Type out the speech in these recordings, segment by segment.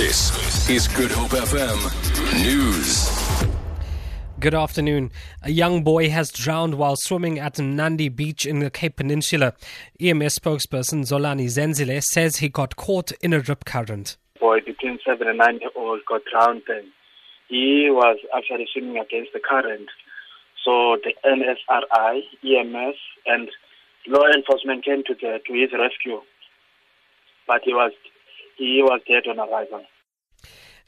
This is Good Hope FM News. Good afternoon. A young boy has drowned while swimming at Mnandi Beach in the Cape Peninsula. EMS spokesperson Zolani Zenzile says he got caught in a rip current. Boy between seven and nine year old got drowned and he was actually swimming against the current. So the NSRI, EMS and law enforcement came to the to his rescue. But he was he was dead on arrival.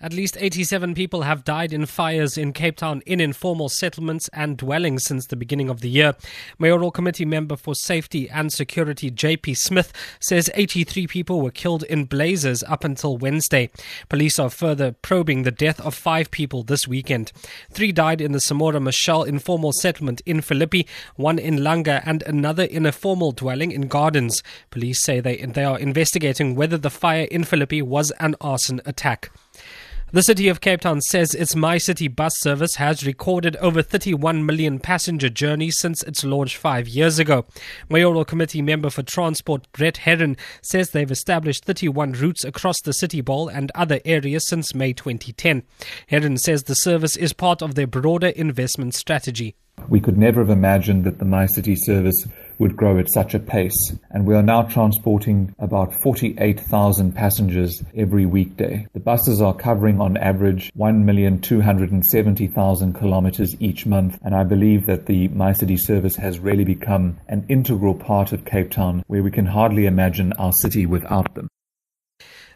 At least 87 people have died in fires in Cape Town in informal settlements and dwellings since the beginning of the year. Mayoral Committee member for Safety and Security JP Smith says 83 people were killed in blazes up until Wednesday. Police are further probing the death of five people this weekend. Three died in the Samora Machel informal settlement in Philippi, one in Langa, and another in a formal dwelling in Gardens. Police say they, they are investigating whether the fire in Philippi was an arson attack. The City of Cape Town says its MyCiti bus service has recorded over 31 million passenger journeys since its launch five years ago. Mayoral Committee member for Transport Brett Herron says they've established 31 routes across the City Bowl and other areas since May 2010. Herron says the service is part of their broader investment strategy. We could never have imagined that the MyCiti service would grow at such a pace, and we are now transporting about 48,000 passengers every weekday. The buses are covering on average 1,270,000 kilometers each month, and I believe that the MyCiti service has really become an integral part of Cape Town where we can hardly imagine our city without them.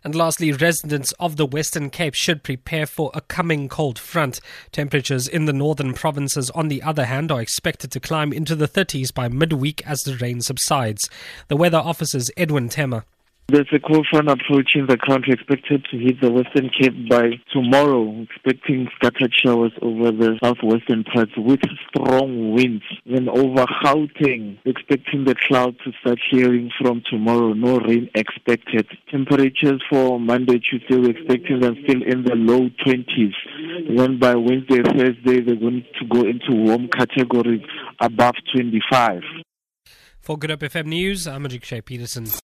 And lastly, residents of the Western Cape should prepare for a coming cold front. Temperatures in the northern provinces, on the other hand, are expected to climb into the 30s by midweek as the rain subsides. The weather officer's Edwin Temmer. There's a cold front approaching the country expected to hit the Western Cape by tomorrow, expecting scattered showers over the southwestern parts with strong winds. Then over Gauteng, expecting the clouds to start clearing from tomorrow. No rain expected. Temperatures for Monday, Tuesday, we're expecting them still in the low 20s. Then by Wednesday, Thursday, they're going to go into warm category above 25. For Good Hope FM News, I'm Ajik Peterson.